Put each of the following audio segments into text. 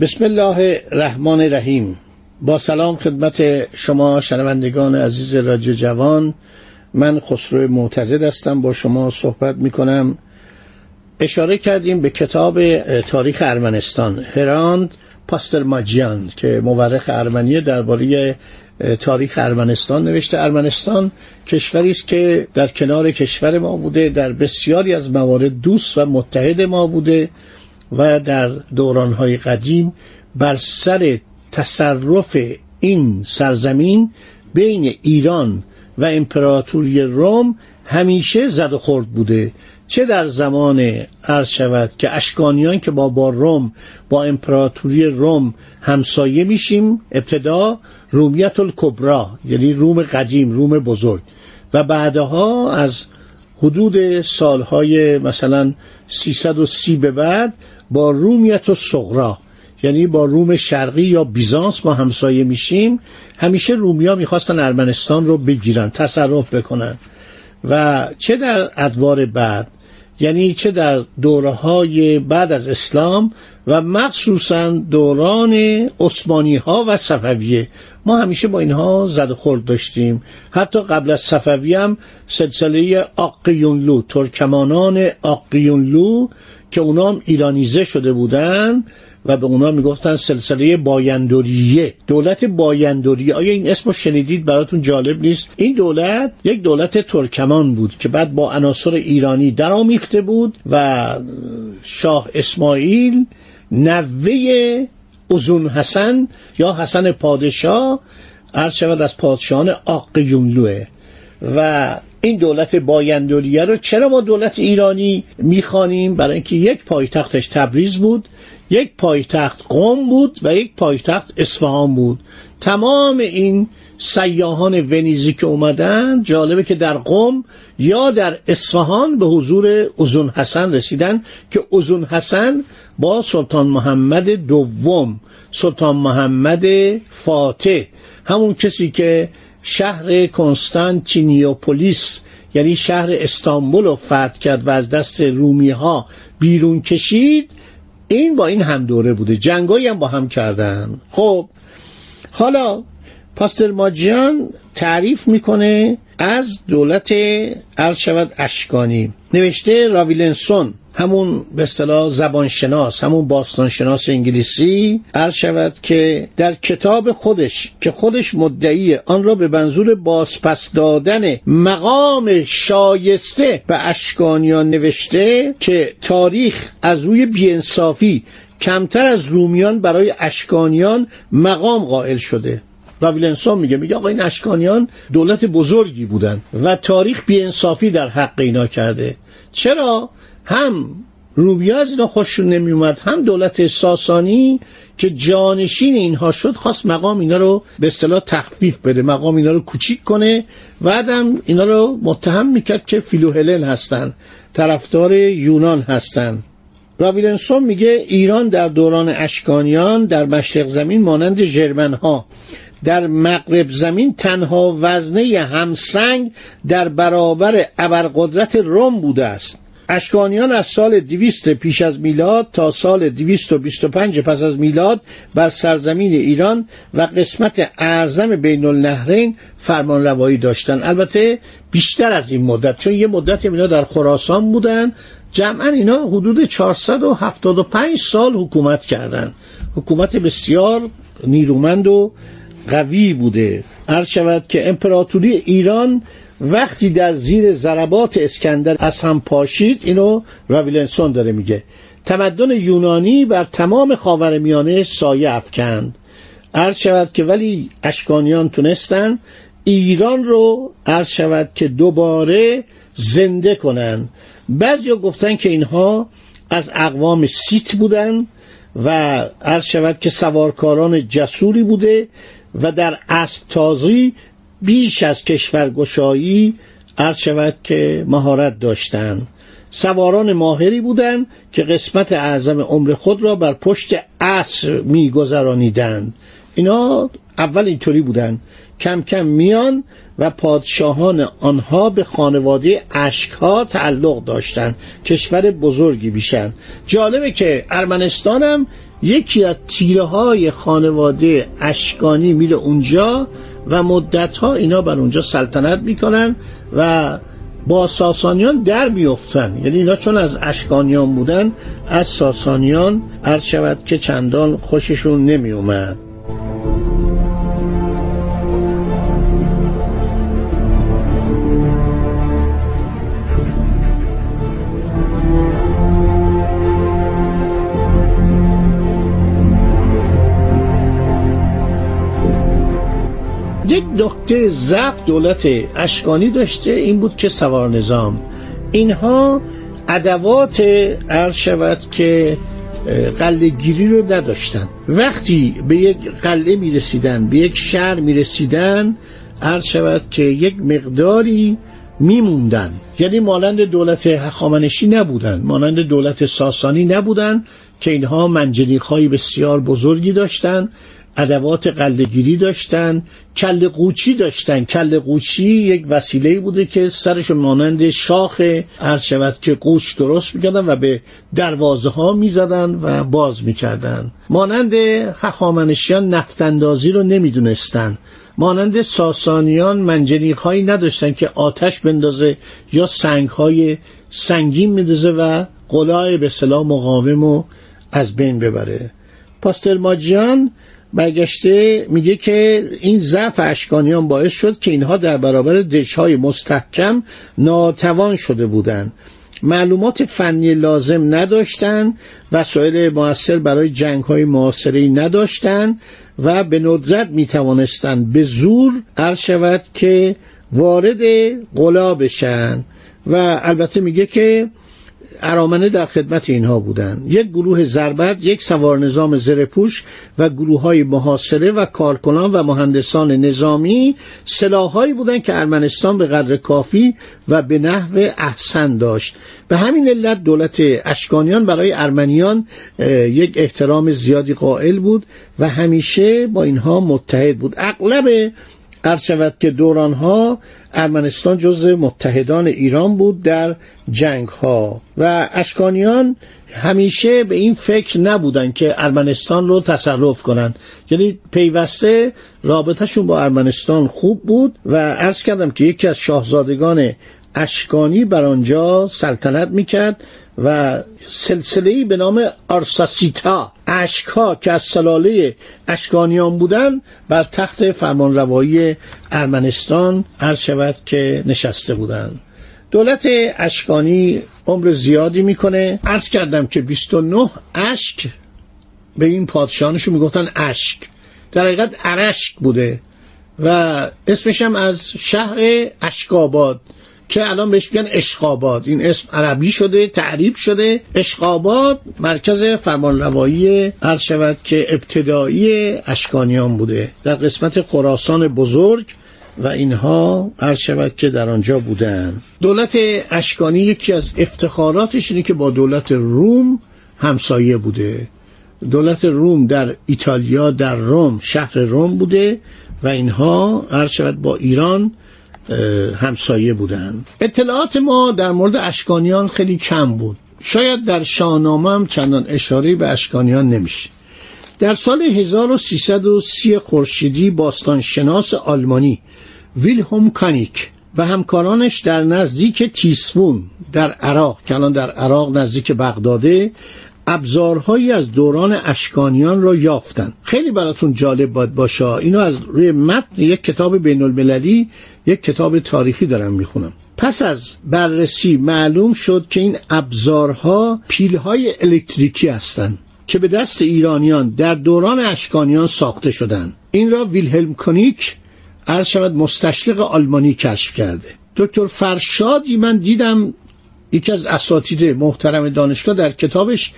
بسم الله الرحمن الرحیم. با سلام خدمت شما شنوندگان عزیز رادیو جوان. من خسرو معتزد هستم با شما صحبت می کنم اشاره کردیم به کتاب تاریخ ارمنستان هراند پاسترماجیان که مورخ ارمنی درباره تاریخ ارمنستان نوشته. ارمنستان کشوری است که در کنار کشور ما بوده در بسیاری از موارد دوست و متحد ما بوده. و در دورانهای قدیم بر سر تصرف این سرزمین بین ایران و امپراتوری روم همیشه زد و خورد بوده چه در زمان عرض شود که اشکانیان که با با روم با امپراتوری روم همسایه میشیم ابتدا رومیت الکبرا یعنی روم قدیم روم بزرگ و بعدها از حدود سالهای مثلا 330 به بعد با رومیت و صغرا یعنی با روم شرقی یا بیزانس ما همسایه میشیم. همیشه رومیا می‌خواستن ارمنستان رو بگیرن تصرف بکنن. و چه در ادوار بعد؟ یعنی چه در دوره های بعد از اسلام و مخصوصا دوران عثمانی ها و صفویه. ما همیشه با اینها زد و خورد داشتیم. حتی قبل از صفوی هم سلسله آقیونلو ترکمانان آقیونلو که اونا هم ایرانیزه شده بودن و به اونا می‌گفتن سلسله بایندوریه. دولت بایندوریه. آیا این اسمو شنیدید؟ براتون جالب نیست. این دولت یک دولت ترکمان بود که بعد با عناصر ایرانی درآمیخته بود و شاه اسماعیل نوه ازون حسن یا حسن پادشاه عرض شود از پادشاهان آقیونلوه و این دولت بایندولیه رو چرا ما دولت ایرانی می‌خوانیم؟ برای اینکه یک پایتختش تبریز بود یک پایتخت قوم بود و یک پایتخت اصفهان بود. تمام این سیاهان ونیزی که اومدن جالبه که در قوم یا در اصفهان به حضور ازون حسن رسیدن که ازون حسن با سلطان محمد دوم سلطان محمد فاتح همون کسی که شهر کنستانتینیوپولیس یعنی شهر استانبول رو فتح کرد و از دست رومی ها بیرون کشید. این با این هم دوره بوده. جنگایی هم با هم کردن. خب حالا پاستر ماجیان تعریف می‌کنه از دولت عرض شود اشکانی. نوشته راویلنسون. همون به اصطلاح زبانشناس همون باستانشناس انگلیسی عرض شود که در کتاب خودش که خودش مدعی آن را به منظور بازپس دادن مقام شایسته به اشکانیان نوشته که تاریخ از روی بیانصافی کمتر از رومیان برای اشکانیان مقام قائل شده. راویلنسون میگه میگه آقا این اشکانیان دولت بزرگی بودن و تاریخ بیانصافی در حق اینا کرده. چرا؟ هم رومیا از اینا خوششون نمیومد هم دولت ساسانی که جانشین اینها شد خواست مقام اینا رو به اصطلاح تخفیف بده مقام اینا رو کوچیک کنه. بعدم اینا رو متهم می‌کرد که فیلوهلن هستن طرفدار یونان هستن. راویلنسون میگه ایران در دوران اشکانیان در مشرق زمین مانند جرمن ها در مغرب زمین تنها وزنه همسنگ در برابر ابرقدرت روم بوده است. اشکانیان از سال 200 پیش از میلاد تا سال 225 پس از میلاد بر سرزمین ایران و قسمت اعظم بین النهرین فرمان روایی داشتن. البته بیشتر از این مدت چون یه مدت اینا در خراسان بودن جمعا اینا حدود 475 سال حکومت کردند حکومت بسیار نیرومند و قوی بوده. عرض شود که امپراتوری ایران وقتی در زیر ضربات اسکندر از هم پاشید اینو راویلنسون داره میگه. تمدن یونانی بر تمام خاورمیانه سایه افکند. عرض شود که ولی اشکانیان تونستن ایران رو عرض شود که دوباره زنده کنن. بعضی گفتن که اینها از اقوام سیت بودن و عرض شود که سوارکاران جسوری بوده و در تازی بیش از کشورگشایی عرض شود که مهارت داشتند. سواران ماهری بودند که قسمت اعظم عمر خود را بر پشت اسب میگذرانیدند. اینا اول اینطوری بودند. کم کم میان و پادشاهان آنها به خانواده اشکها تعلق داشتند. کشور بزرگی بیشن جالبه که ارمنستان هم یکی از تیره های خانواده اشکانی میره اونجا و مدت ها اینا بر اونجا سلطنت می‌کنن و با ساسانیان در بیفتن. یعنی اینا چون از اشکانیان بودن از ساسانیان عرض شود که چندان خوششون نمی اومد نکته ضعف دولت اشکانی داشته این بود که سوار نظام. اینها ادوات عرض شود که قلعه گیری رو نداشتن. وقتی به یک قلعه می رسیدن به یک شهر می رسیدن عرض شود که یک مقداری میموندن. یعنی مانند دولت هخامنشی نبودن مانند دولت ساسانی نبودن که اینها منجنیق های بسیار بزرگی داشتن. ادوات قلدگیری داشتن کل قوچی داشتن. کل قوچی یک وسیله بوده که سرش مانند شاخ عرض شود که قوچ درست می‌کردن و به دروازه ها می‌زدن و باز می‌کردن. مانند هخامنشیان نفتاندازی رو نمی‌دونستن. مانند ساسانیان منجنیق هایی نداشتن که آتش بندازه یا سنگ های سنگین میدازه و قلای به صلاح مقاوم و از بین ببره. پاسترماجیان برگشته میگه که این ضعف اشکانیان باعث شد که اینها در برابر دشهای مستحکم ناتوان شده بودند. معلومات فنی لازم نداشتند. وسایل موثر برای جنگ های معاصره نداشتند و به ندرت می توانستند به زور عرض شود که وارد قلا بشن. و البته میگه که ارامنه در خدمت اینها بودند. یک گروه زربت یک سوار نظام زرپوش و گروه های محاصره و کارکنان و مهندسان نظامی سلاحهایی بودند که ارمنستان به قدر کافی و به نحو احسن داشت. به همین علت دولت اشکانیان برای ارمنیان یک احترام زیادی قائل بود و همیشه با اینها متحد بود. اغلب عرض شود که دوران ها ارمنستان جز متحدان ایران بود در جنگ ها و اشکانیان همیشه به این فکر نبودن که ارمنستان رو تصرف کنند. یعنی پیوسته رابطهشون با ارمنستان خوب بود و عرض کردم که یکی از شاهزادگان اشکانی بر آنجا سلطنت می‌کرد و سلسله به نام آرساسیتا اشکها که از سلاله اشکانیان بودن بر تخت فرمانروایی ارمنستان عرض شود که نشسته بودند. دولت اشکانی عمر زیادی می‌کنه. عرض کردم که 29 اشک به این پادشاهانشون می‌گفتن اشک. در حقیقت ارشک بوده و اسمش هم از شهر اشکاباد که الان بهش میگن اشقاباد. این اسم عربی شده تعریب شده. اشقاباد مرکز فرمانروایی عرض شود که ابتدایی اشکانیان بوده. در قسمت خراسان بزرگ و اینها عرض شود که در آنجا بودن. دولت اشکانی یکی از افتخاراتش اینه که با دولت روم همسایه بوده. دولت روم در ایتالیا در روم شهر روم بوده و اینها عرض شود با ایران همسایه بودند اطلاعات ما در مورد اشکانیان خیلی کم بود. شاید در شاهنامه هم چندان اشاره به اشکانیان نمیشه. در سال 1330 خورشیدی باستانشناس آلمانی ویلهوم کانیک و همکارانش در نزدیک تیسفون در عراق که الان در عراق نزدیک بغداده ابزارهایی از دوران اشکانیان را یافتن. خیلی براتون جالب باید باشه. اینو از روی متن یک کتاب بین المللی یک کتاب تاریخی دارم می‌خونم. پس از بررسی معلوم شد که این ابزارها پیلهای الکتریکی هستند که به دست ایرانیان در دوران اشکانیان ساخته شدند. این را ویلهلم کنیک عرض شود مستشرق آلمانی کشف کرده. دکتر فرشادی من دیدم یکی از اساتید محترم دانشگاه در کتابش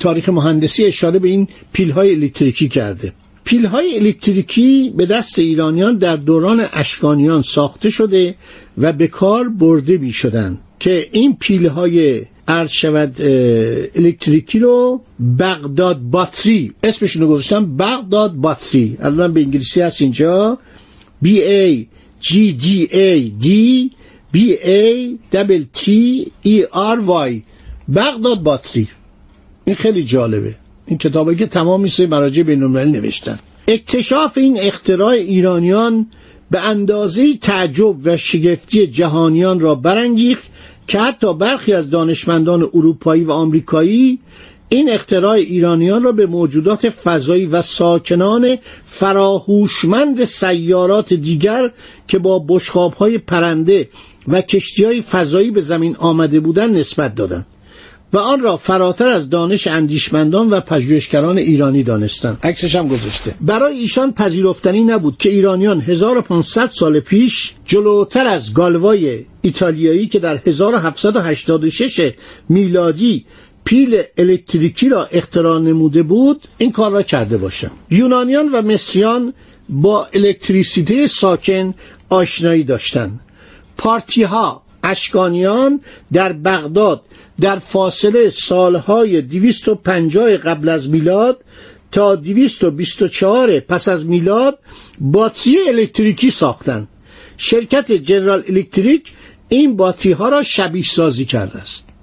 تاریخ مهندسی اشاره به این پیل های الکتریکی کرده. پیل های الکتریکی به دست ایرانیان در دوران اشکانیان ساخته شده و به کار برده می شدن که این پیل های عرض شود الکتریکی رو بغداد باتری اسمشون رو گذاشتم بغداد باتری. الان به انگلیسی هست اینجا. B A G D A D B A T E R Y. بغداد باتری. این خیلی جالبه. این کتابی که تمامی سه مراجع بین نوشتن. اکتشاف این اختراع ایرانیان به اندازه تعجب و شگفتی جهانیان را برانگیخت که حتی برخی از دانشمندان اروپایی و آمریکایی این اختراع ایرانیان را به موجودات فضایی و ساکنان فراهوشمند سیارات دیگر که با بشخابهای پرنده و کشتی های فضایی به زمین آمده بودند نسبت دادند. و آن را فراتر از دانش اندیشمندان و پژوهشگران ایرانی دانستند. عکسش هم گذاشته. برای ایشان پذیرفتنی نبود که ایرانیان 1500 سال پیش جلوتر از گالوای ایتالیایی که در 1786 میلادی پیل الکتریکی را اختراع نموده بود این کار را کرده باشند. یونانیان و مصریان با الکتریسیته ساکن آشنایی داشتند. پارتی ها اشکانیان در بغداد در فاصله سالهای 250 قبل از میلاد تا 224 پس از میلاد باتری الکتریکی ساختند. شرکت جنرال الکتریک این باتری ها را شبیه سازی کرده است.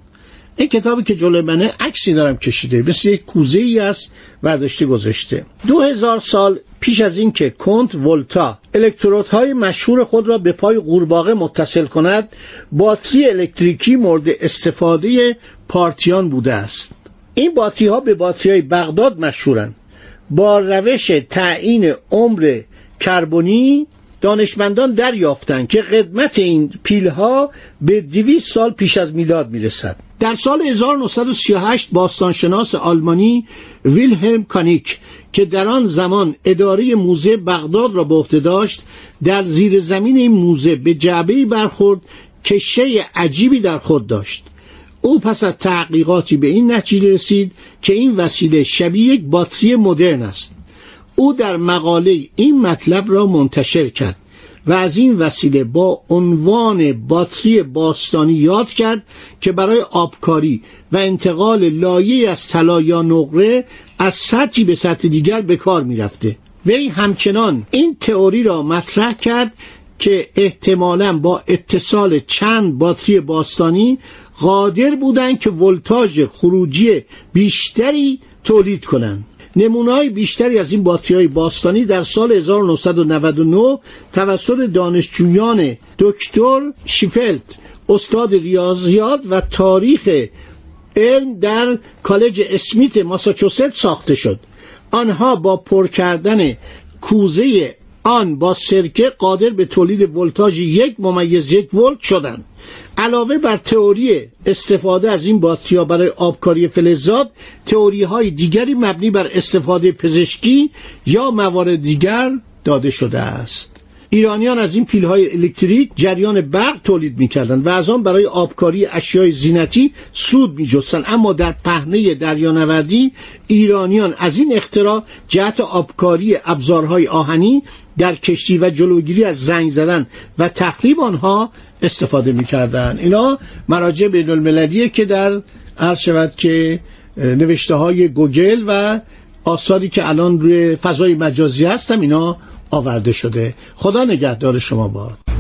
این کتابی که جلوی منه عکسی دارم کشیده. مثل یک کوزه ای است ورداشته گذاشته. دو هزار سال پیش از اینکه کنت ولتا الکترودهای مشهور خود را به پای قورباغه متصل کند باتری الکتریکی مورد استفاده پارتیان بوده است. این باتری ها به باتری های بغداد مشهورند. با روش تعیین عمر کربونی دانشمندان دریافتند که قدمت این پیلها به 200 سال پیش از میلاد می‌رسد. در سال 1938 باستانشناس آلمانی ویلهلم کانیک که در آن زمان اداره موزه بغداد را به عهده داشت در زیر زمین این موزه به جعبه برخورد که شی عجیبی در خود داشت. او پس از تحقیقاتی به این نتیجه رسید که این وسیله شبیه یک باتری مدرن است. او در مقاله این مطلب را منتشر کرد و از این وسیله با عنوان باتری باستانی یاد کرد که برای آبکاری و انتقال لایه از طلا یا نقره از سطحی به سطح دیگر به کار می‌رفته. وی همچنان این تئوری را مطرح کرد که احتمالا با اتصال چند باتری باستانی قادر بودند که ولتاژ خروجی بیشتری تولید کنند. نمونای بیشتری از این باتری های باستانی در سال 1999 توسط دانشجویان دکتر شیفلت استاد ریاضیات و تاریخ علم در کالج اسمیت ماساچوست ساخته شد. آنها با پر کردن کوزه آن با سرکه قادر به تولید ولتاژ یک ممیز یک ولت شدند. علاوه بر تئوری استفاده از این باتریا برای آبکاری فلزات تئوری های دیگری مبنی بر استفاده پزشکی یا موارد دیگر داده شده است. ایرانیان از این پیل های الکتریک جریان برق تولید می‌کردند و از آن برای آبکاری اشیای زینتی سود میجستند. اما در پهنه دریانوردی ایرانیان از این اختراع جهت آبکاری ابزارهای آهنی در کشتی و جلوگیری از زنگ زدن و تخریب آنها استفاده می‌کردن. اینا مراجع بین المللیه که در عرض شود که نوشته های گوگل و آثاری که الان روی فضای مجازی هستم اینا آورده شده. خدا نگهدار شما باد.